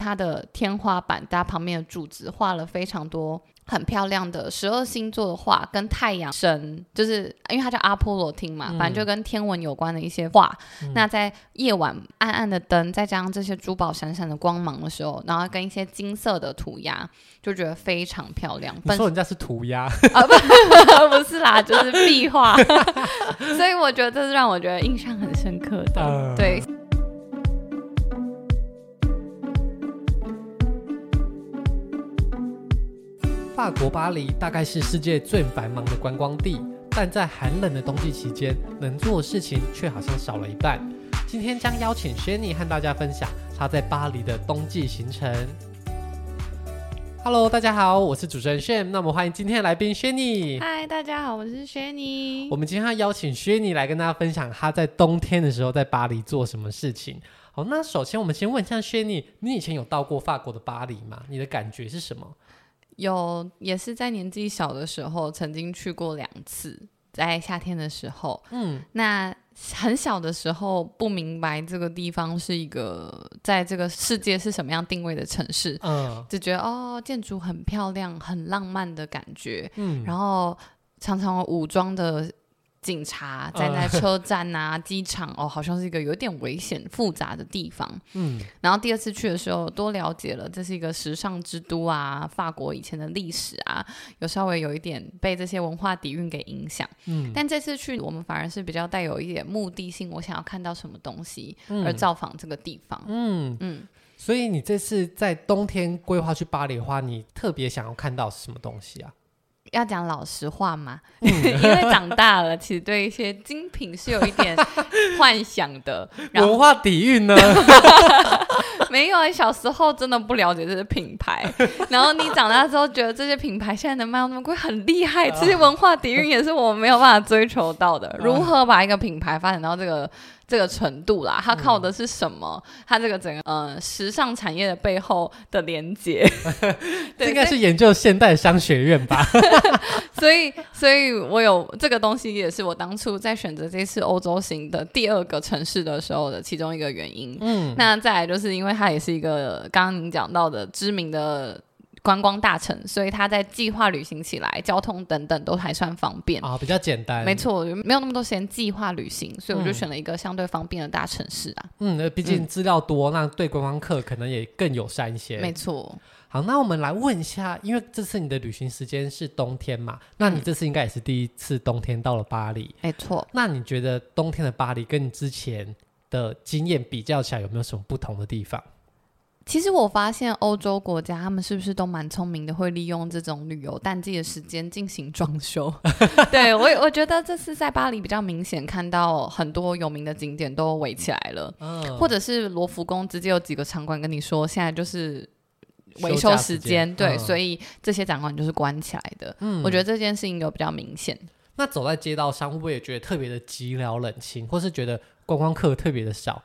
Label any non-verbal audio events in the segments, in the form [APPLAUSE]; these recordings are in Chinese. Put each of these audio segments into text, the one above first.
它的天花板搭旁边的柱子画了非常多。很漂亮的十二星座的画，跟太阳神，就是因为它叫阿波罗厅嘛，反正就跟天文有关的一些画。嗯、那在夜晚暗暗的灯，再加上这些珠宝闪闪的光芒的时候，然后跟一些金色的涂鸦，就觉得非常漂亮。你说人家是涂鸦 [LAUGHS] 啊？不，不是啦，就是壁画。[LAUGHS] 所以我觉得这是让我觉得印象很深刻的，呃、[LAUGHS] 对。法国巴黎大概是世界最繁忙的观光地，但在寒冷的冬季期间，能做的事情却好像少了一半。今天将邀请 Shanny 和大家分享她在巴黎的冬季行程。Hello，大家好，我是主持人 Shane，那么欢迎今天的来宾 Shanny。Hi，大家好，我是 Shanny。我们今天要邀请 Shanny 来跟大家分享她在冬天的时候在巴黎做什么事情。好，那首先我们先问一下 Shanny，你以前有到过法国的巴黎吗？你的感觉是什么？有，也是在年纪小的时候，曾经去过两次，在夏天的时候。嗯，那很小的时候不明白这个地方是一个在这个世界是什么样定位的城市，嗯，只觉得哦，建筑很漂亮，很浪漫的感觉，嗯，然后常常武装的。警察站在车站啊，呃、机场哦，好像是一个有点危险、复杂的地方。嗯，然后第二次去的时候，多了解了这是一个时尚之都啊，法国以前的历史啊，有稍微有一点被这些文化底蕴给影响。嗯，但这次去，我们反而是比较带有一点目的性，我想要看到什么东西而造访这个地方。嗯嗯，嗯，所以你这次在冬天规划去巴黎的话，你特别想要看到什么东西啊？要讲老实话嘛，嗯、[LAUGHS] 因为长大了，其实对一些精品是有一点幻想的。[LAUGHS] 文化底蕴呢？[LAUGHS] [LAUGHS] 没有啊，小时候真的不了解这些品牌，[LAUGHS] 然后你长大之后觉得这些品牌现在能卖到那么贵，很厉害。这些文化底蕴也是我们没有办法追求到的。如何把一个品牌发展到这个？这个程度啦，它靠的是什么？嗯、它这个整个呃时尚产业的背后的连接，[LAUGHS] 这应该是研究现代商学院吧。所以，所以我有这个东西，也是我当初在选择这次欧洲行的第二个城市的时候的其中一个原因。嗯，那再来就是因为它也是一个刚刚您讲到的知名的。观光大城，所以它在计划旅行起来，交通等等都还算方便啊，比较简单。没错，没有那么多时间计划旅行，所以我就选了一个相对方便的大城市啊。嗯，那毕竟资料多，嗯、那对观光客可能也更友善一些。没错。好，那我们来问一下，因为这次你的旅行时间是冬天嘛？那你这次应该也是第一次冬天到了巴黎。没错。那你觉得冬天的巴黎跟你之前的经验比较起来，有没有什么不同的地方？其实我发现欧洲国家他们是不是都蛮聪明的，会利用这种旅游淡季的时间进行装修。[LAUGHS] 对，我，我觉得这次在巴黎比较明显看到很多有名的景点都围起来了，嗯、或者是罗浮宫直接有几个场馆跟你说现在就是维修时间，对，嗯、所以这些展馆就是关起来的。嗯，我觉得这件事情有比较明显。那走在街道上，会不会也觉得特别的寂寥冷清，或是觉得观光客特别的少？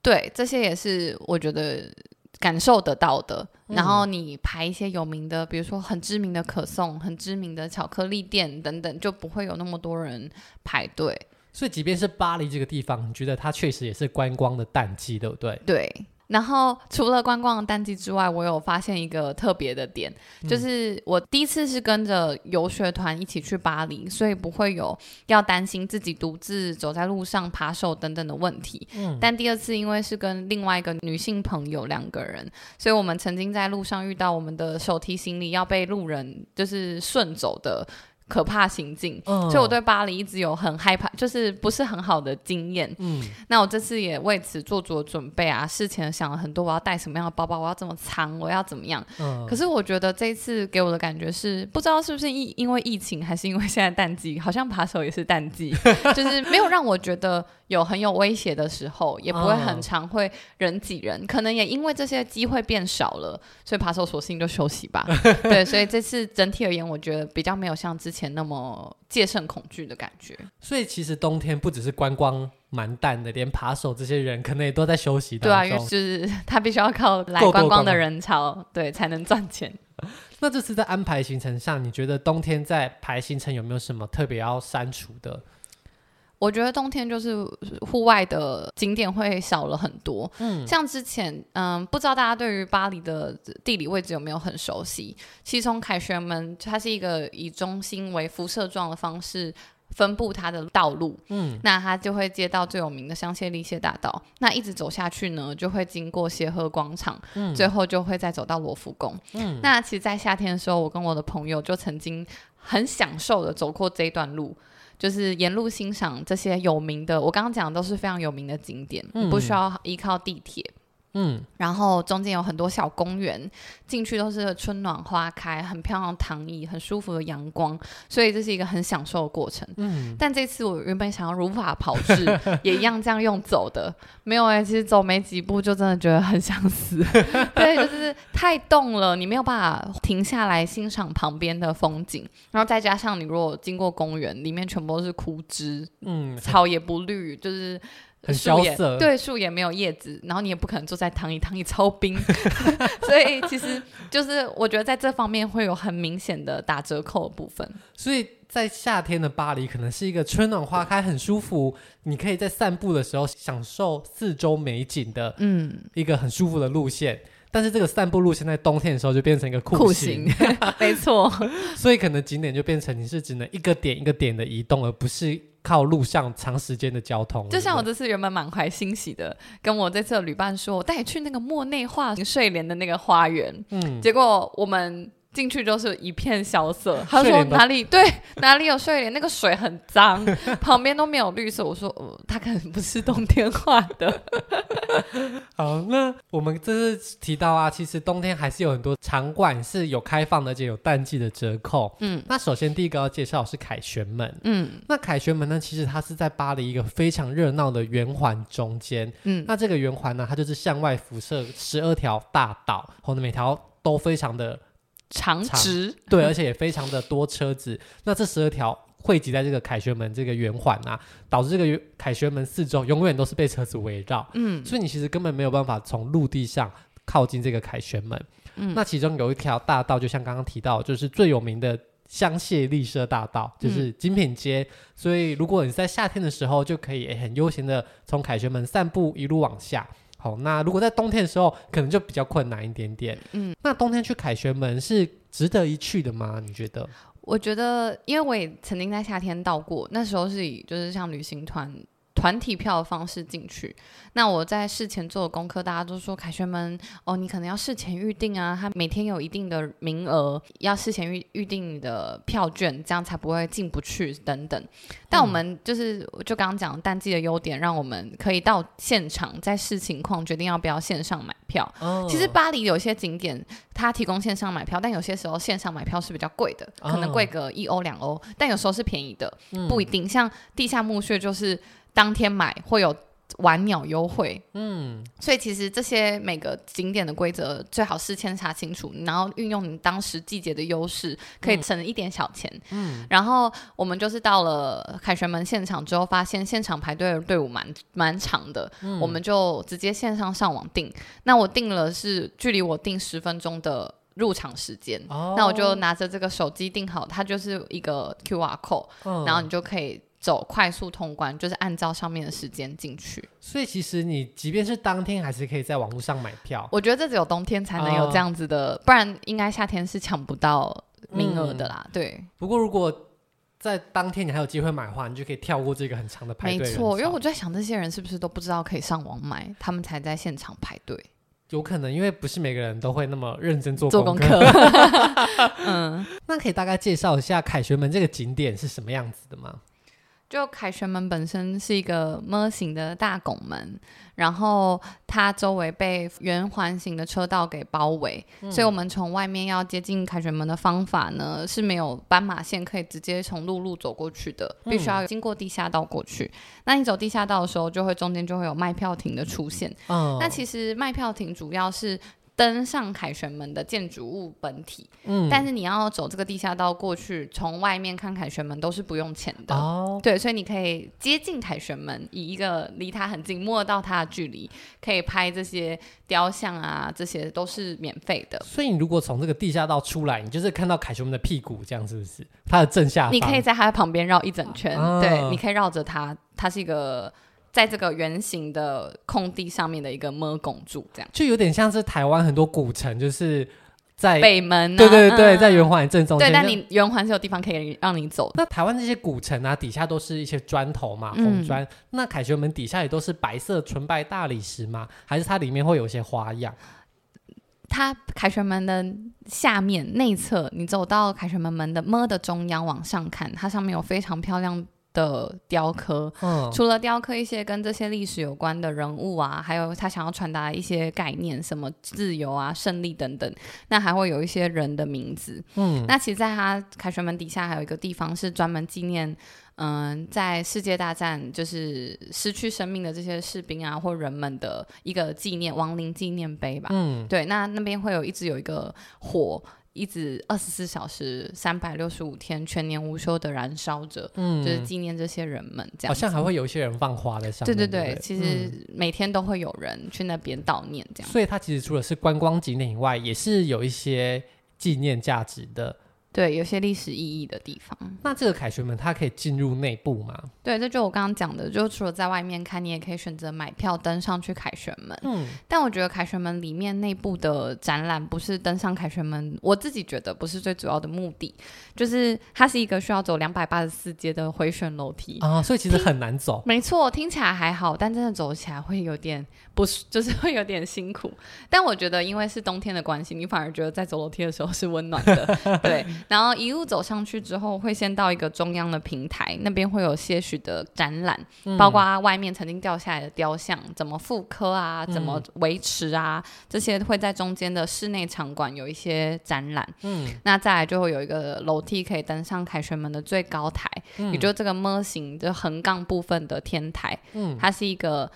对，这些也是我觉得感受得到的。嗯、然后你排一些有名的，比如说很知名的可颂、很知名的巧克力店等等，就不会有那么多人排队。所以，即便是巴黎这个地方，你觉得它确实也是观光的淡季，对不对？对。然后除了观光的淡季之外，我有发现一个特别的点，嗯、就是我第一次是跟着游学团一起去巴黎，所以不会有要担心自己独自走在路上扒手等等的问题。嗯、但第二次因为是跟另外一个女性朋友两个人，所以我们曾经在路上遇到我们的手提行李要被路人就是顺走的。可怕行径，嗯、所以我对巴黎一直有很害怕，就是不是很好的经验。嗯，那我这次也为此做足了准备啊，事前想了很多，我要带什么样的包包，我要怎么藏，我要怎么样。嗯，可是我觉得这一次给我的感觉是，不知道是不是疫因为疫情，还是因为现在淡季，[LAUGHS] 好像扒手也是淡季，[LAUGHS] 就是没有让我觉得。有很有威胁的时候，也不会很常会人挤人，哦、可能也因为这些机会变少了，所以扒手索性就休息吧。对，所以这次整体而言，我觉得比较没有像之前那么戒慎恐惧的感觉。所以其实冬天不只是观光蛮淡的，连扒手这些人可能也都在休息。对啊，因为就是 [LAUGHS] 他必须要靠来观光的人潮，对，才能赚钱。[LAUGHS] 那这次在安排行程上，你觉得冬天在排行程有没有什么特别要删除的？我觉得冬天就是户外的景点会少了很多。嗯，像之前，嗯，不知道大家对于巴黎的地理位置有没有很熟悉？其实从凯旋门，它是一个以中心为辐射状的方式。分布它的道路，嗯，那它就会接到最有名的香榭丽榭大道。那一直走下去呢，就会经过协和广场，嗯，最后就会再走到罗浮宫。嗯，那其实，在夏天的时候，我跟我的朋友就曾经很享受的走过这一段路，就是沿路欣赏这些有名的，我刚刚讲的都是非常有名的景点，嗯，不需要依靠地铁。嗯，然后中间有很多小公园，进去都是春暖花开，很漂亮的躺椅，很舒服的阳光，所以这是一个很享受的过程。嗯，但这次我原本想要如法炮制，[LAUGHS] 也一样这样用走的，没有哎、欸，其实走没几步就真的觉得很想死，[LAUGHS] 对，就是太冻了，你没有办法停下来欣赏旁边的风景，然后再加上你如果经过公园，里面全部都是枯枝，嗯，草也不绿，就是。很萧瑟，对，树也没有叶子，然后你也不可能坐在躺椅，躺椅超冰，[LAUGHS] 所以其实就是我觉得在这方面会有很明显的打折扣的部分。所以在夏天的巴黎，可能是一个春暖花开，很舒服，你可以在散步的时候享受四周美景的，嗯，一个很舒服的路线。嗯、但是这个散步路线在冬天的时候就变成一个酷刑，酷刑没错。[LAUGHS] 所以可能景点就变成你是只能一个点一个点的移动，而不是。靠路上长时间的交通，就像我这次原本满怀欣喜的跟我这次的旅伴说，我带你去那个莫内画睡莲的那个花园，嗯，结果我们。进去就是一片萧瑟。[LAUGHS] 他说哪里对哪里有睡莲，那个水很脏，[LAUGHS] 旁边都没有绿色。我说，呃，他可能不是冬天画的。[LAUGHS] 好，那我们这次提到啊，其实冬天还是有很多场馆是有开放的，而且有淡季的折扣。嗯，那首先第一个要介绍是凯旋门。嗯，那凯旋门呢，其实它是在巴黎一个非常热闹的圆环中间。嗯，那这个圆环呢，它就是向外辐射十二条大道，然后每条都非常的。长直 [LAUGHS] 对，而且也非常的多车子。那这十二条汇集在这个凯旋门这个圆环啊，导致这个凯旋门四周永远都是被车子围绕。嗯，所以你其实根本没有办法从陆地上靠近这个凯旋门。嗯，那其中有一条大道，就像刚刚提到，就是最有名的香榭丽舍大道，就是精品街。嗯，所以如果你在夏天的时候，就可以很悠闲的从凯旋门散步，一路往下。好，那如果在冬天的时候，可能就比较困难一点点。嗯，那冬天去凯旋门是值得一去的吗？你觉得？我觉得，因为我也曾经在夏天到过，那时候是以就是像旅行团。团体票的方式进去，那我在事前做的功课，大家都说凯旋门哦，你可能要事前预定啊，它每天有一定的名额，要事前预预定你的票券，这样才不会进不去等等。但我们就是就刚刚讲淡季的优点，让我们可以到现场再视情况决定要不要线上买票。哦。其实巴黎有些景点它提供线上买票，但有些时候线上买票是比较贵的，可能贵个一欧两欧，但有时候是便宜的，不一定。像地下墓穴就是。当天买会有晚鸟优惠，嗯，所以其实这些每个景点的规则最好事先查清楚，然后运用你当时季节的优势，可以省一点小钱，嗯。然后我们就是到了凯旋门现场之后，发现现场排队的队伍蛮蛮长的，嗯，我们就直接线上上网订。那我订了是距离我订十分钟的入场时间，哦，那我就拿着这个手机订好，它就是一个 QR code，嗯，然后你就可以。走快速通关，就是按照上面的时间进去。所以其实你即便是当天，还是可以在网络上买票。我觉得这只有冬天才能有这样子的，哦、不然应该夏天是抢不到名额的啦。嗯、对。不过如果在当天你还有机会买的话，你就可以跳过这个很长的排队。没错，因为我在想，这些人是不是都不知道可以上网买，他们才在现场排队？有可能，因为不是每个人都会那么认真做做功课。[LAUGHS] 嗯，那可以大概介绍一下凯旋门这个景点是什么样子的吗？就凯旋门本身是一个 ㄇ 型的大拱门，然后它周围被圆环形的车道给包围，嗯、所以我们从外面要接近凯旋门的方法呢是没有斑马线可以直接从陆路走过去的，必须要经过地下道过去。嗯、那你走地下道的时候，就会中间就会有卖票亭的出现。哦、那其实卖票亭主要是。登上凯旋门的建筑物本体，嗯，但是你要走这个地下道过去，从外面看凯旋门都是不用钱的哦。对，所以你可以接近凯旋门，以一个离它很近、摸到它的距离，可以拍这些雕像啊，这些都是免费的。所以你如果从这个地下道出来，你就是看到凯旋门的屁股，这样是不是？它的正下方，你可以在它的旁边绕一整圈，啊、对，你可以绕着它，它是一个。在这个圆形的空地上面的一个摸拱柱，这样就有点像是台湾很多古城，就是在北门、啊，对对对，嗯、在圆环正中间。对，但你圆环是有地方可以让你走。那台湾这些古城啊，底下都是一些砖头嘛，红砖。嗯、那凯旋门底下也都是白色纯白大理石吗？还是它里面会有一些花样？它凯旋门的下面内侧，你走到凯旋门门的摸的中央往上看，它上面有非常漂亮的雕刻，嗯，除了雕刻一些跟这些历史有关的人物啊，还有他想要传达一些概念，什么自由啊、胜利等等，那还会有一些人的名字，嗯，那其实在他凯旋门底下还有一个地方是专门纪念，嗯，在世界大战就是失去生命的这些士兵啊或人们的一个纪念亡灵纪念碑吧，嗯，对，那那边会有一直有一个火。一直二十四小时、三百六十五天、全年无休的燃烧着，嗯，就是纪念这些人们。这样，好像还会有一些人放花在上面。对对对，对对其实每天都会有人去那边悼念，这样。所以它其实除了是观光景点以外，也是有一些纪念价值的。对，有些历史意义的地方。那这个凯旋门它可以进入内部吗？对，这就我刚刚讲的，就除了在外面看，你也可以选择买票登上去凯旋门。嗯，但我觉得凯旋门里面内部的展览不是登上凯旋门，我自己觉得不是最主要的目的，就是它是一个需要走两百八十四阶的回旋楼梯啊，所以其实很难走。没错，听起来还好，但真的走起来会有点不是，就是会有点辛苦。但我觉得因为是冬天的关系，你反而觉得在走楼梯的时候是温暖的。[LAUGHS] 对。然后一路走上去之后，会先到一个中央的平台，那边会有些许的展览，嗯、包括外面曾经掉下来的雕像怎么复刻啊，怎么维持啊，嗯、这些会在中间的室内场馆有一些展览。嗯，那再来就会有一个楼梯可以登上凯旋门的最高台，嗯、也就这个模型的横杠部分的天台。嗯，它是一个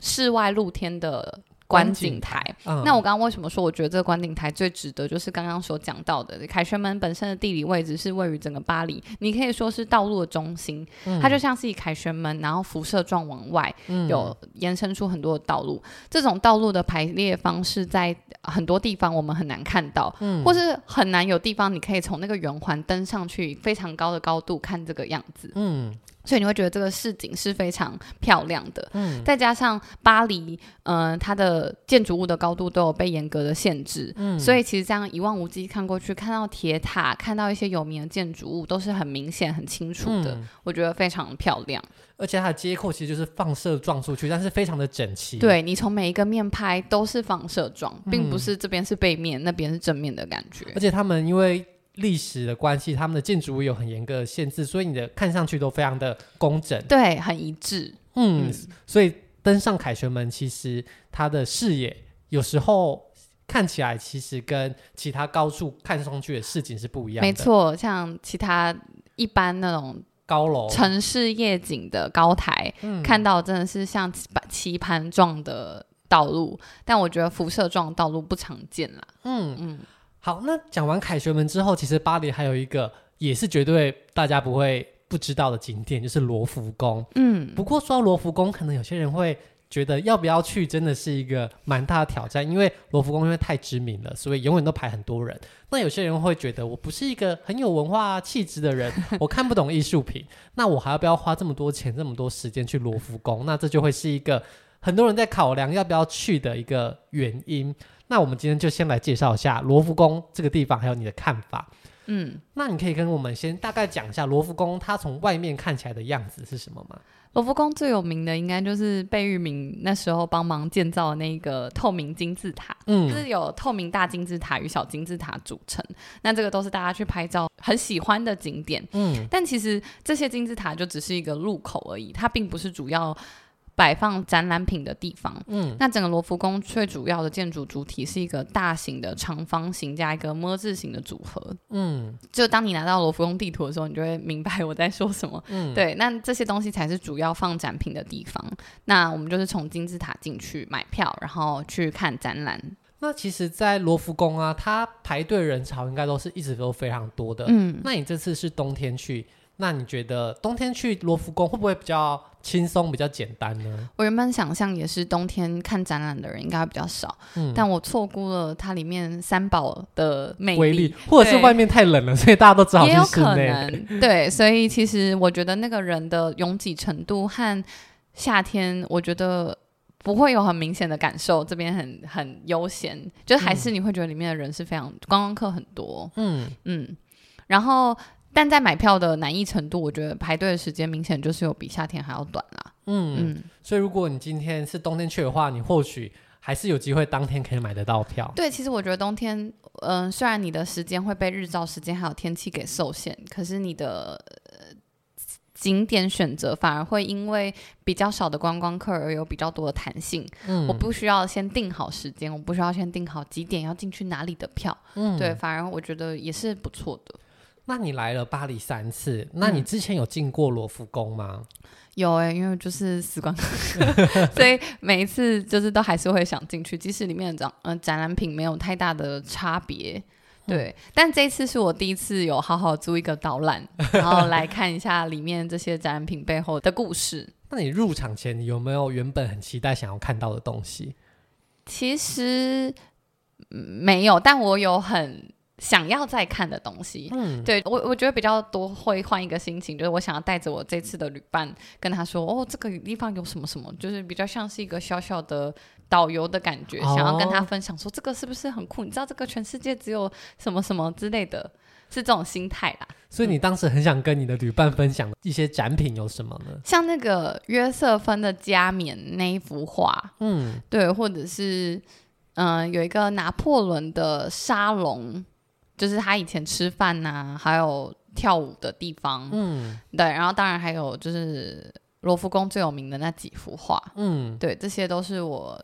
室外露天的。观景台，嗯、那我刚刚为什么说我觉得这个观景台最值得？就是刚刚所讲到的凯旋门本身的地理位置是位于整个巴黎，你可以说是道路的中心，嗯、它就像是以凯旋门，然后辐射状往外，嗯、有延伸出很多的道路。这种道路的排列方式在很多地方我们很难看到，嗯、或是很难有地方你可以从那个圆环登上去非常高的高度看这个样子。嗯。所以你会觉得这个市景是非常漂亮的，嗯，再加上巴黎，嗯、呃，它的建筑物的高度都有被严格的限制，嗯，所以其实这样一望无际看过去，看到铁塔，看到一些有名的建筑物，都是很明显、很清楚的，嗯、我觉得非常漂亮。而且它的街廓其实就是放射状出去，但是非常的整齐。对，你从每一个面拍都是放射状，并不是这边是背面，嗯、那边是正面的感觉。而且他们因为历史的关系，他们的建筑物有很严格的限制，所以你的看上去都非常的工整，对，很一致。嗯，嗯，所以登上凯旋门，其实它的视野有时候看起来，其实跟其他高处看上去的市景是不一样的。没错，像其他一般那种高楼城市夜景的高台，嗯、看到真的是像棋盘状的道路，但我觉得辐射状道路不常见啦。嗯嗯。嗯好，那讲完凯旋门之后，其实巴黎还有一个也是绝对大家不会不知道的景点，就是罗浮宫。嗯，不过说到罗浮宫，可能有些人会觉得要不要去，真的是一个蛮大的挑战，因为罗浮宫因为太知名了，所以永远都排很多人。那有些人会觉得，我不是一个很有文化气质的人，[LAUGHS] 我看不懂艺术品，那我还要不要花这么多钱、这么多时间去罗浮宫？那这就会是一个很多人在考量要不要去的一个原因。那我们今天就先来介绍一下罗浮宫这个地方，还有你的看法。嗯，那你可以跟我们先大概讲一下罗浮宫它从外面看起来的样子是什么吗？罗浮宫最有名的应该就是贝聿铭那时候帮忙建造的那个透明金字塔，嗯，就是有透明大金字塔与小金字塔组成。那这个都是大家去拍照很喜欢的景点，嗯，但其实这些金字塔就只是一个入口而已，它并不是主要。摆放展览品的地方，嗯，那整个罗浮宫最主要的建筑主体是一个大型的长方形加一个么字形的组合，嗯，就当你拿到罗浮宫地图的时候，你就会明白我在说什么，嗯，[LAUGHS] 对，那这些东西才是主要放展品的地方。那我们就是从金字塔进去买票，然后去看展览。那其实，在罗浮宫啊，它排队人潮应该都是一直都非常多的。嗯，那你这次是冬天去，那你觉得冬天去罗浮宫会不会比较轻松、比较简单呢？我原本想象也是冬天看展览的人应该会比较少，嗯，但我错估了它里面三宝的魅力，力，或者是外面太冷了，所以大家都只好去室内。也有可能，[LAUGHS] 对，所以其实我觉得那个人的拥挤程度和夏天，我觉得。不会有很明显的感受，这边很很悠闲，就还是你会觉得里面的人是非常、嗯、观光客很多，嗯嗯，然后但在买票的难易程度，我觉得排队的时间明显就是有比夏天还要短啦，嗯嗯，所以如果你今天是冬天去的话，你或许还是有机会当天可以买得到票。对，其实我觉得冬天，嗯、呃，虽然你的时间会被日照时间还有天气给受限，可是你的。景点选择反而会因为比较少的观光客而有比较多的弹性。嗯，我不需要先定好时间，我不需要先定好几点要进去哪里的票。嗯，对，反而我觉得也是不错的。那你来了巴黎三次，那你之前有进过罗浮宫吗？嗯、有哎、欸，因为就是时光，[LAUGHS] [LAUGHS] 所以每一次就是都还是会想进去，即使里面的展嗯、呃、展览品没有太大的差别。对，但这次是我第一次有好好租一个导览，[LAUGHS] 然后来看一下里面这些展品背后的故事。那你入场前你有没有原本很期待想要看到的东西？其实没有，但我有很想要再看的东西。嗯，对，我我觉得比较多会换一个心情，就是我想要带着我这次的旅伴跟他说，哦，这个地方有什么什么，就是比较像是一个小小的。导游的感觉，想要跟他分享说这个是不是很酷？你知道这个全世界只有什么什么之类的，是这种心态啦。所以你当时很想跟你的旅伴分享一些展品有什么呢？像那个约瑟芬的加冕那一幅画，嗯，对，或者是嗯、呃，有一个拿破仑的沙龙，就是他以前吃饭呐、啊，还有跳舞的地方，嗯，对，然后当然还有就是罗浮宫最有名的那几幅画，嗯，对，这些都是我。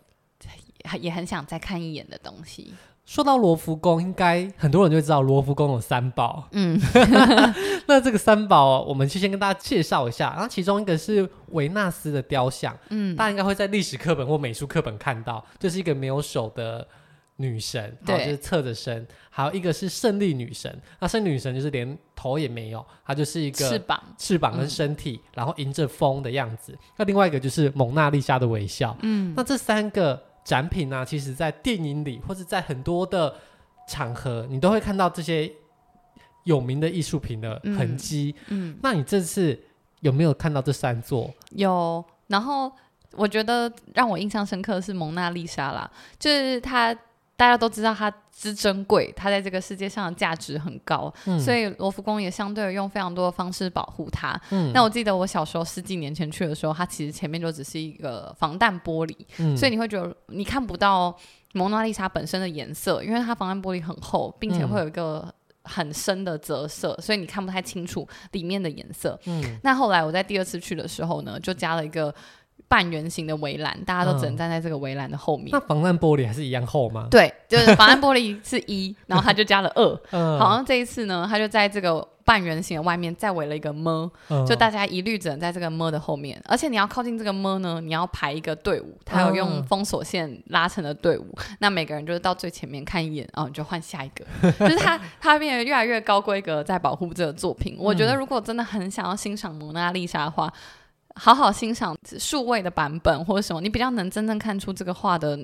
也很想再看一眼的东西。说到罗浮宫，应该很多人就知道罗浮宫有三宝。嗯，[LAUGHS] 那这个三宝，我们就先跟大家介绍一下。然后其中一个是维纳斯的雕像，嗯，大家应该会在历史课本或美术课本看到，这、就是一个没有手的女神，对，就是侧着身。还有一个是胜利女神，那胜利女神就是连头也没有，她就是一个翅膀、翅膀跟身体，嗯、然后迎着风的样子。那另外一个就是蒙娜丽莎的微笑。嗯，那这三个。展品呢、啊，其实，在电影里或者在很多的场合，你都会看到这些有名的艺术品的痕迹。嗯，嗯，那你这次有没有看到这三座？有，然后我觉得让我印象深刻的是蒙娜丽莎啦，就是它。大家都知道它之珍贵，它在这个世界上的价值很高，嗯、所以罗浮宫也相对用非常多的方式保护它。嗯、那我记得我小时候十几年前去的时候，它其实前面就只是一个防弹玻璃，嗯、所以你会觉得你看不到蒙娜丽莎本身的颜色，因为它防弹玻璃很厚，并且会有一个很深的折射，所以你看不太清楚里面的颜色。嗯、那后来我在第二次去的时候呢，就加了一个。半圆形的围栏，大家都只能站在这个围栏的后面。嗯、那防弹玻璃还是一样厚吗？对，就是防弹玻璃是一，[LAUGHS] 然后他就加了二。嗯，好像这一次呢，他就在这个半圆形的外面再围了一个么，嗯、就大家一律只能在这个么的后面。而且你要靠近这个么呢，你要排一个队伍，他有用封锁线拉成的队伍。嗯、那每个人就是到最前面看一眼，然后你就换下一个。[LAUGHS] 就是他，他变得越来越高规格，在保护这个作品。嗯、我觉得如果真的很想要欣赏蒙娜丽莎的话。好好欣赏数位的版本或者什么，你比较能真正看出这个画的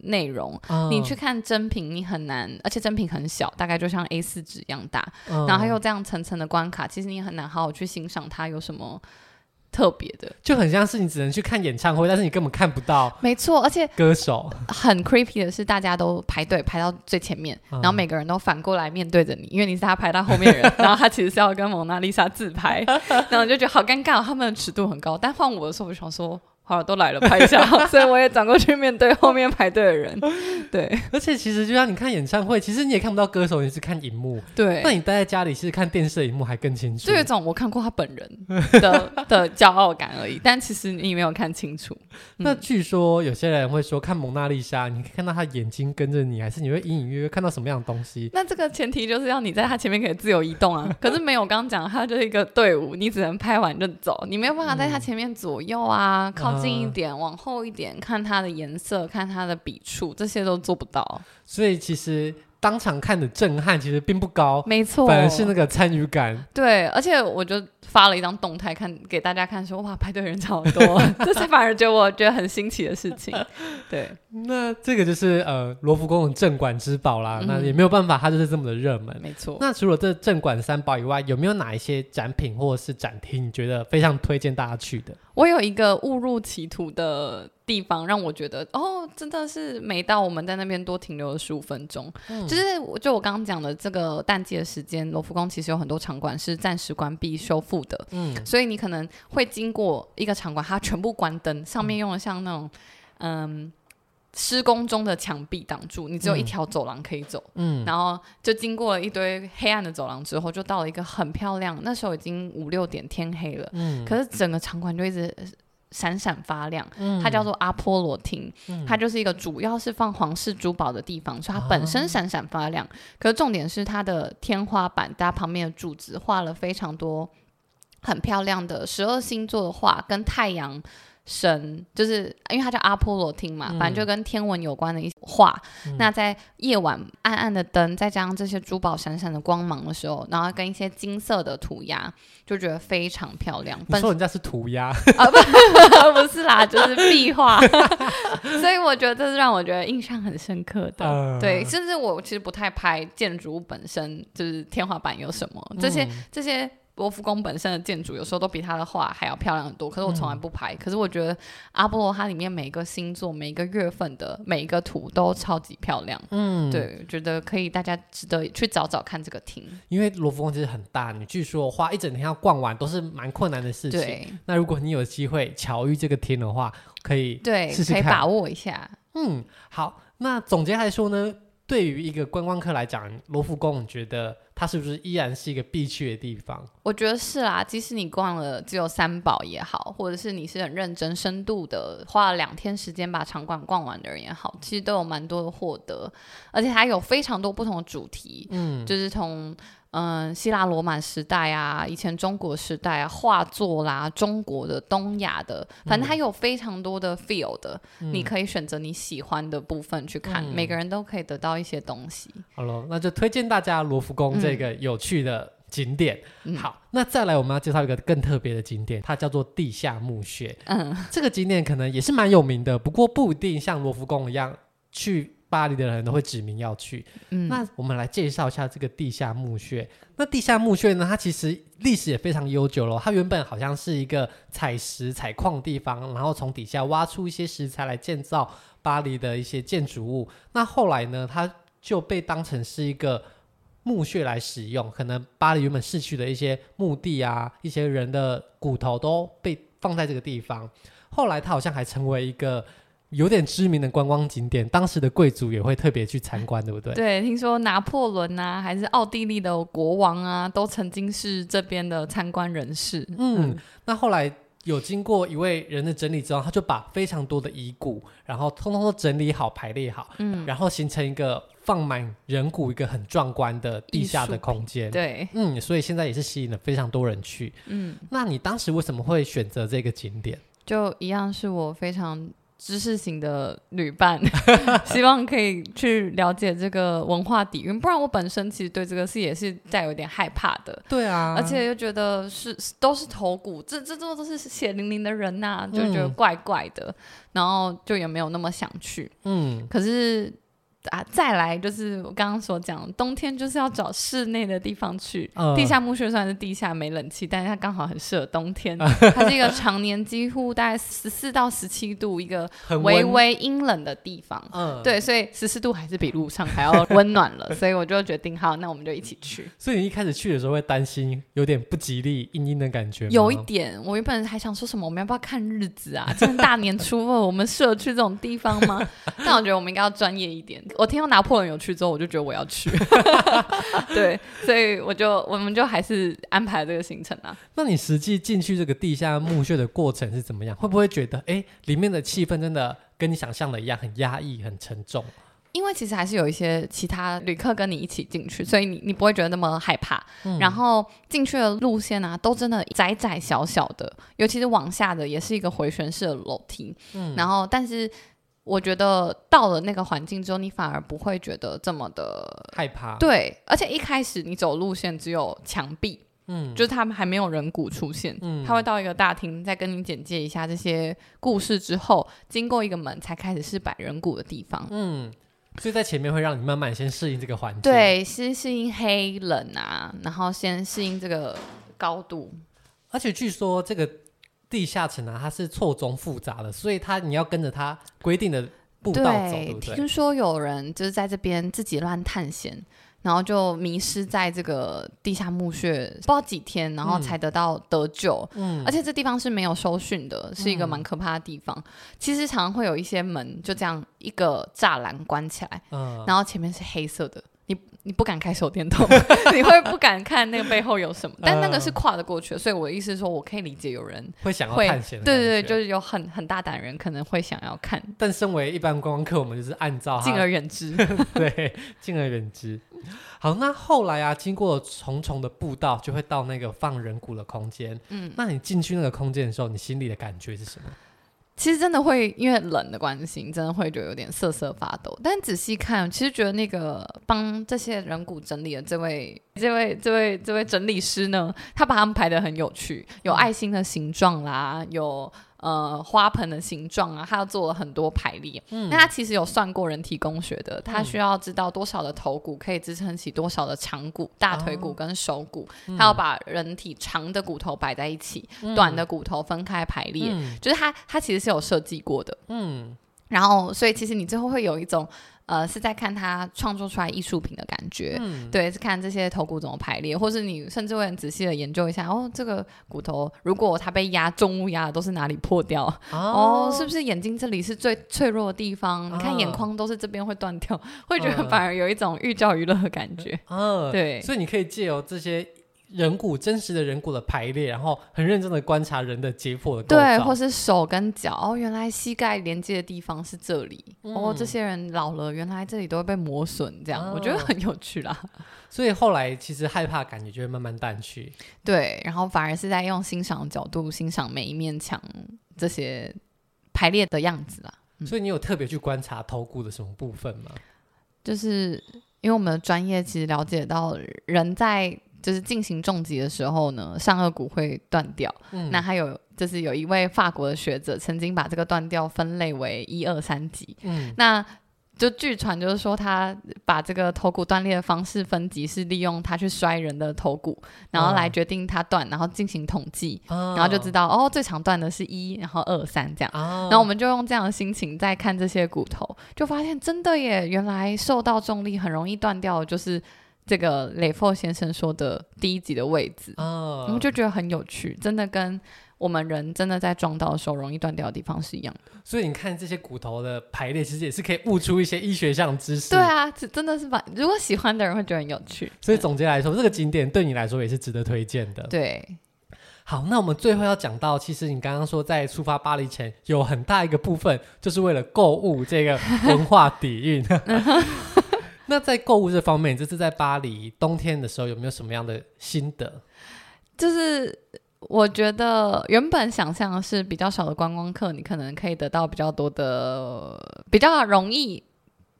内容。Oh. 你去看真品，你很难，而且真品很小，大概就像 A 四纸一样大，oh. 然后还有这样层层的关卡，其实你很难好好去欣赏它有什么。特别的，就很像是你只能去看演唱会，但是你根本看不到。没错，而且歌手很 creepy 的是，大家都排队排到最前面，嗯、然后每个人都反过来面对着你，因为你是他排到后面的人，[LAUGHS] 然后他其实是要跟蒙娜丽莎自拍，然后就觉得好尴尬，他们的尺度很高。但换我的时候，我就想说。好了，都来了，拍一下，[LAUGHS] 所以我也转过去面对后面排队的人。对，而且其实就像你看演唱会，其实你也看不到歌手，你是看荧幕。对，那你待在家里其实看电视荧幕还更清楚。就有一种我看过他本人的 [LAUGHS] 的骄傲感而已，但其实你没有看清楚。嗯、那据说有些人会说，看蒙娜丽莎，你可以看到他眼睛跟着你，还是你会隐隐约约看到什么样的东西？那这个前提就是要你在他前面可以自由移动啊。[LAUGHS] 可是没有，刚刚讲他就是一个队伍，你只能拍完就走，你没有办法在他前面左右啊，靠。近一点，往后一点，看它的颜色，看它的笔触，这些都做不到。所以其实。当场看的震撼其实并不高，没错，反而是那个参与感。对，而且我就发了一张动态看给大家看说，说哇排队人超多，[LAUGHS] 这才反而觉得我觉得很新奇的事情。[LAUGHS] 对，那这个就是呃罗浮宫的镇馆之宝啦，嗯、那也没有办法，它就是这么的热门。没错。那除了这镇馆三宝以外，有没有哪一些展品或者是展厅你觉得非常推荐大家去的？我有一个误入歧途的地方，让我觉得哦，真的是每到我们在那边多停留了十五分钟。嗯、就是我就我刚刚讲的这个淡季的时间，罗浮宫其实有很多场馆是暂时关闭修复的。嗯，所以你可能会经过一个场馆，它全部关灯，上面用了像那种嗯施工中的墙壁挡住，你只有一条走廊可以走。嗯，然后就经过了一堆黑暗的走廊之后，就到了一个很漂亮。那时候已经五六点，天黑了。嗯，可是整个场馆就一直。闪闪发亮，它叫做阿波罗厅，嗯、它就是一个主要是放皇室珠宝的地方，所以它本身闪闪发亮。哦、可是重点是它的天花板，它旁边的柱子画了非常多很漂亮的十二星座的画，跟太阳神，就是因为它叫阿波罗厅嘛，嗯、反正就跟天文有关的一些画。嗯、那在夜晚暗暗的灯，再加上这些珠宝闪闪的光芒的时候，然后跟一些金色的涂鸦。就觉得非常漂亮。你说人家是涂鸦 [LAUGHS] 啊？不，不是啦，就是壁画。[LAUGHS] 所以我觉得这是让我觉得印象很深刻的。呃、对，甚至我其实不太拍建筑物本身，就是天花板有什么这些、嗯、这些。罗浮宫本身的建筑有时候都比他的画还要漂亮很多，可是我从来不拍。嗯、可是我觉得阿波罗它里面每一个星座、每一个月份的每一个图都超级漂亮。嗯，对，觉得可以，大家值得去找找看这个厅。因为罗浮宫其实很大，你据说花一整天要逛完都是蛮困难的事情。对，那如果你有机会巧遇这个厅的话，可以对试试看，可以把握一下。嗯，好，那总结来说呢，对于一个观光客来讲，罗浮宫你觉得？它是不是依然是一个必去的地方？我觉得是啦，即使你逛了只有三宝也好，或者是你是很认真、深度的花了两天时间把场馆逛完的人也好，其实都有蛮多的获得，而且还有非常多不同的主题，嗯，就是从。嗯，希腊罗马时代啊，以前中国时代啊，画作啦，中国的、东亚的，反正它有非常多的 feel 的，嗯、你可以选择你喜欢的部分去看，嗯、每个人都可以得到一些东西。好了，那就推荐大家罗浮宫这个有趣的景点。嗯、好，那再来我们要介绍一个更特别的景点，它叫做地下墓穴。嗯，这个景点可能也是蛮有名的，不过不一定像罗浮宫一样去。巴黎的人都会指名要去。嗯，那我们来介绍一下这个地下墓穴。那地下墓穴呢，它其实历史也非常悠久了。它原本好像是一个采石采矿地方，然后从底下挖出一些石材来建造巴黎的一些建筑物。那后来呢，它就被当成是一个墓穴来使用。可能巴黎原本逝去的一些墓地啊，一些人的骨头都被放在这个地方。后来它好像还成为一个。有点知名的观光景点，当时的贵族也会特别去参观，对不对？对，听说拿破仑啊，还是奥地利的国王啊，都曾经是这边的参观人士。嗯，嗯，那后来有经过一位人的整理之后，他就把非常多的遗骨，然后通通都整理好、排列好，嗯，然后形成一个放满人骨、一个很壮观的地下的空间。对，嗯，所以现在也是吸引了非常多人去。嗯，那你当时为什么会选择这个景点？就一样是我非常。知识型的旅伴，[LAUGHS] 希望可以去了解这个文化底蕴，不然我本身其实对这个事也是带有点害怕的。对啊，而且又觉得是都是头骨，这这这都是血淋淋的人呐、啊，就觉得怪怪的，嗯、然后就也没有那么想去。嗯，可是。啊，再来就是我刚刚所讲，冬天就是要找室内的地方去。呃、地下墓穴虽然是地下没冷气，但是它刚好很适合冬天。它是一个 [LAUGHS] 常年几乎大概十四到十七度，一个微微阴冷的地方。嗯，对，所以十四度还是比路上还要温暖了。所以我就决定，好，那我们就一起去。所以你一开始去的时候会担心有点不吉利、阴阴的感觉？有一点，我原本还想说什么，我们要不要看日子啊？今天大年初二，我们适合去这种地方吗？[LAUGHS] 但我觉得我们应该要专业一点。我听到拿破仑有去之后，我就觉得我要去，[LAUGHS] 对，所以我就我们就还是安排这个行程啊。那你实际进去这个地下墓穴的过程是怎么样？会不会觉得，哎，里面的气氛真的跟你想象的一样，很压抑、很沉重？因为其实还是有一些其他旅客跟你一起进去，所以你你不会觉得那么害怕。嗯、然后进去的路线啊，都真的窄窄小小的，尤其是往下的也是一个回旋式的楼梯。嗯，然后但是我觉得到了那个环境之后，你反而不会觉得这么的害怕。对，而且一开始你走路线只有墙壁。嗯，就是他们还没有人骨出现，嗯，他会到一个大厅，再跟你简介一下这些故事之后，经过一个门才开始是摆人骨的地方，嗯，所以在前面会让你慢慢先适应这个环境，对，先适应黑冷啊，然后先适应这个高度，而且据说这个地下城啊，它是错综复杂的，所以它你要跟着它规定的步道走，对，对不对？听说有人就是在这边自己乱探险。然后就迷失在这个地下墓穴，不知道几天，然后才得到得救。嗯，而且这地方是没有收讯的，是一个蛮可怕的地方。嗯、其实常常会有一些门就这样一个栅栏关起来，嗯，然后前面是黑色的。你你不敢开手电筒，[LAUGHS] [LAUGHS] 你会不敢看那个背后有什么？但那个是跨得过去的，所以我的意思是说，我可以理解有人会想要探险。对对对，就是有很很大胆的人可能会想要看。但身为一般观光客，我们就是按照敬而远之。[LAUGHS] 对，敬而远之。好，那后来啊，经过重重的步道，就会到那个放人骨的空间。嗯，那你进去那个空间的时候，你心里的感觉是什么？其实真的会因为冷的关系，真的会觉得有点瑟瑟发抖。但仔细看，其实觉得那个帮这些人骨整理的这位、这位、这位、这位整理师呢，他把他们排得很有趣，有爱心的形状啦，有。呃，花盆的形状啊，他要做了很多排列。嗯，那他其实有算过人体工学的，他需要知道多少的头骨可以支撑起多少的长骨，大腿骨跟手骨。哦、他要把人体长的骨头摆在一起，嗯、短的骨头分开排列。嗯、就是他，他其实是有设计过的。嗯，然后，所以其实你最后会有一种。呃，是在看他创作出来艺术品的感觉，嗯、对，是看这些头骨怎么排列，或是你甚至会很仔细的研究一下，哦，这个骨头如果它被压重物压的都是哪里破掉？哦，哦，是不是眼睛这里是最脆弱的地方？哦、你看眼眶都是这边会断掉，会觉得反而有一种寓教于乐的感觉。嗯，对，所以你可以借由这些。人骨真实的人骨的排列，然后很认真的观察人的解剖的对，或是手跟脚哦，原来膝盖连接的地方是这里，嗯、哦，这些人老了，原来这里都会被磨损，这样、哦、我觉得很有趣啦。[LAUGHS] 所以后来其实害怕感觉就会慢慢淡去，对，然后反而是在用欣赏的角度欣赏每一面墙这些排列的样子啦。嗯、所以你有特别去观察头骨的什么部分吗？就是因为我们的专业其实了解到人在。就是进行重击的时候呢，上颚骨会断掉。嗯，那还有就是有一位法国的学者曾经把这个断掉分类为一二三级。嗯，那就据传就是说他把这个头骨断裂的方式分级是利用他去摔人的头骨，然后来决定他断，然后进行统计，哦、然后就知道哦最长断的是一，然后二三这样。哦、然后我们就用这样的心情在看这些骨头，就发现真的耶，原来受到重力很容易断掉，就是。这个雷佛先生说的第一级的位置，哦、我们就觉得很有趣，真的跟我们人真的在撞到的时候容易断掉的地方是一样的。所以你看这些骨头的排列，其实也是可以悟出一些医学上的知识。对啊，这真的是把如果喜欢的人会觉得很有趣。所以总结来说，这个景点对你来说也是值得推荐的。对，好，那我们最后要讲到，其实你刚刚说在出发巴黎前有很大一个部分就是为了购物这个文化底蕴。[LAUGHS] 那在购物这方面，这次在巴黎冬天的时候有没有什么样的心得？就是我觉得原本想象的是比较少的观光客，你可能可以得到比较多的、比较容易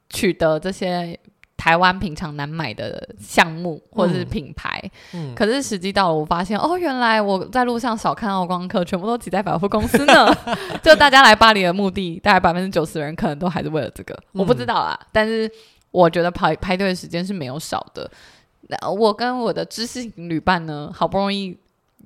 取得这些台湾平常难买的项目或者是品牌。嗯，可是实际到了，我发现哦，原来我在路上少看到观光客，全部都挤在百货公司呢。[LAUGHS] 就大家来巴黎的目的，大概百分之九十的人可能都还是为了这个。我不知道啊，嗯、但是。我觉得排排队的时间是没有少的。那我跟我的知识型旅伴呢，好不容易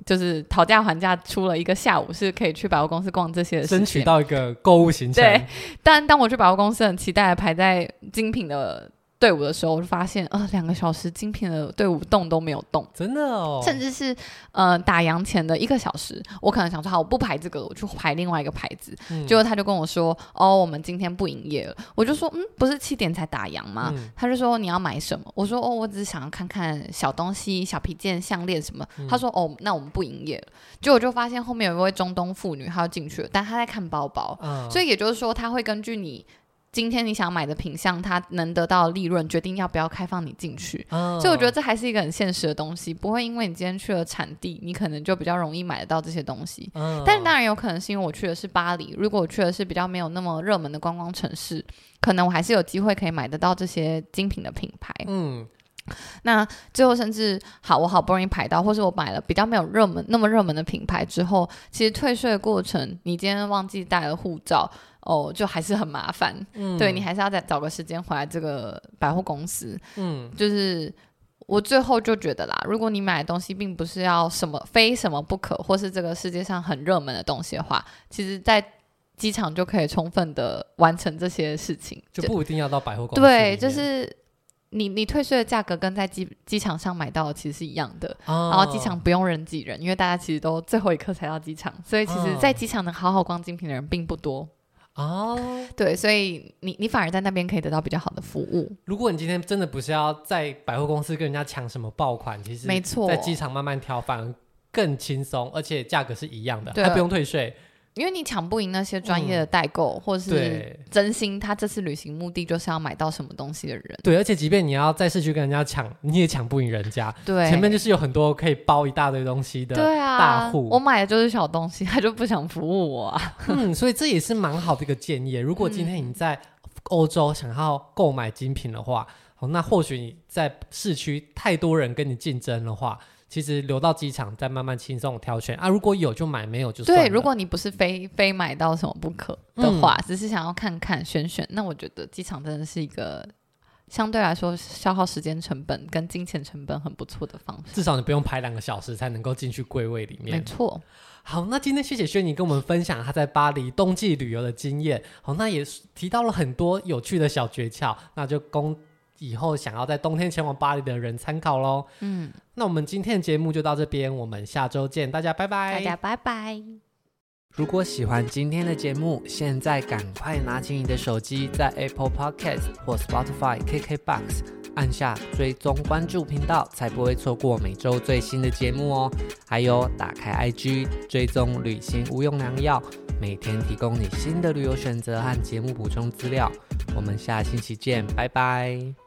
就是讨价还价出了一个下午，是可以去百货公司逛这些的，争取到一个购物行程。对，但当我去百货公司，很期待的排在精品的。队伍的时候，我就发现，呃，两个小时精品的队伍动都没有动，真的哦。甚至是，呃，打烊前的一个小时，我可能想说，好，我不排这个，我去排另外一个牌子。嗯、结果他就跟我说，哦，我们今天不营业了。我就说，嗯，不是七点才打烊吗？嗯、他就说，你要买什么？我说，哦，我只是想要看看小东西，小皮件、项链什么。嗯、他说，哦，那我们不营业了。结果我就发现后面有一位中东妇女，她要进去了，但她在看包包。嗯、所以也就是说，她会根据你。今天你想买的品相，它能得到利润，决定要不要开放你进去。哦、所以我觉得这还是一个很现实的东西，不会因为你今天去了产地，你可能就比较容易买得到这些东西。哦、但当然有可能是因为我去的是巴黎，如果我去的是比较没有那么热门的观光城市，可能我还是有机会可以买得到这些精品的品牌。嗯。那最后甚至好，我好不容易排到，或是我买了比较没有热门那么热门的品牌之后，其实退税的过程，你今天忘记带了护照，哦，就还是很麻烦。嗯，对，你还是要再找个时间回来这个百货公司。嗯，就是我最后就觉得啦，如果你买的东西并不是要什么非什么不可，或是这个世界上很热门的东西的话，其实在机场就可以充分的完成这些事情，就不一定要到百货公司。对，就是。你你退税的价格跟在机机场上买到的其实是一样的，哦、然后机场不用人挤人，因为大家其实都最后一刻才到机场，所以其实，在机场能好好逛精品的人并不多。哦，对，所以你你反而在那边可以得到比较好的服务。如果你今天真的不是要在百货公司跟人家抢什么爆款，其实没错，在机场慢慢挑反而更轻松，而且价格是一样的，对还不用退税。因为你抢不赢那些专业的代购，嗯、或是真心他这次旅行目的就是要买到什么东西的人。对，而且即便你要在市区跟人家抢，你也抢不赢人家。对，前面就是有很多可以包一大堆东西的大户。对啊，我买的就是小东西，他就不想服务我啊。嗯，所以这也是蛮好的一个建议。如果今天你在欧洲想要购买精品的话，嗯、那或许你在市区太多人跟你竞争的话。其实留到机场再慢慢轻松挑选啊，如果有就买，没有就。对，如果你不是非非买到什么不可的话，嗯、只是想要看看选选，那我觉得机场真的是一个相对来说消耗时间成本跟金钱成本很不错的方式。至少你不用排两个小时才能够进去柜位里面。没错。好，那今天谢谢轩尼跟我们分享他在巴黎冬季旅游的经验。好，那也提到了很多有趣的小诀窍，那就供。以后想要在冬天前往巴黎的人参考喽。嗯，那我们今天的节目就到这边，我们下周见，大家拜拜。大家拜拜。如果喜欢今天的节目，现在赶快拿起你的手机，在 Apple Podcast 或 Spotify、KKBox 按下追踪关注频道，才不会错过每周最新的节目哦。还有，打开 IG 追踪旅行无用良药，每天提供你新的旅游选择和节目补充资料。我们下星期见，拜拜。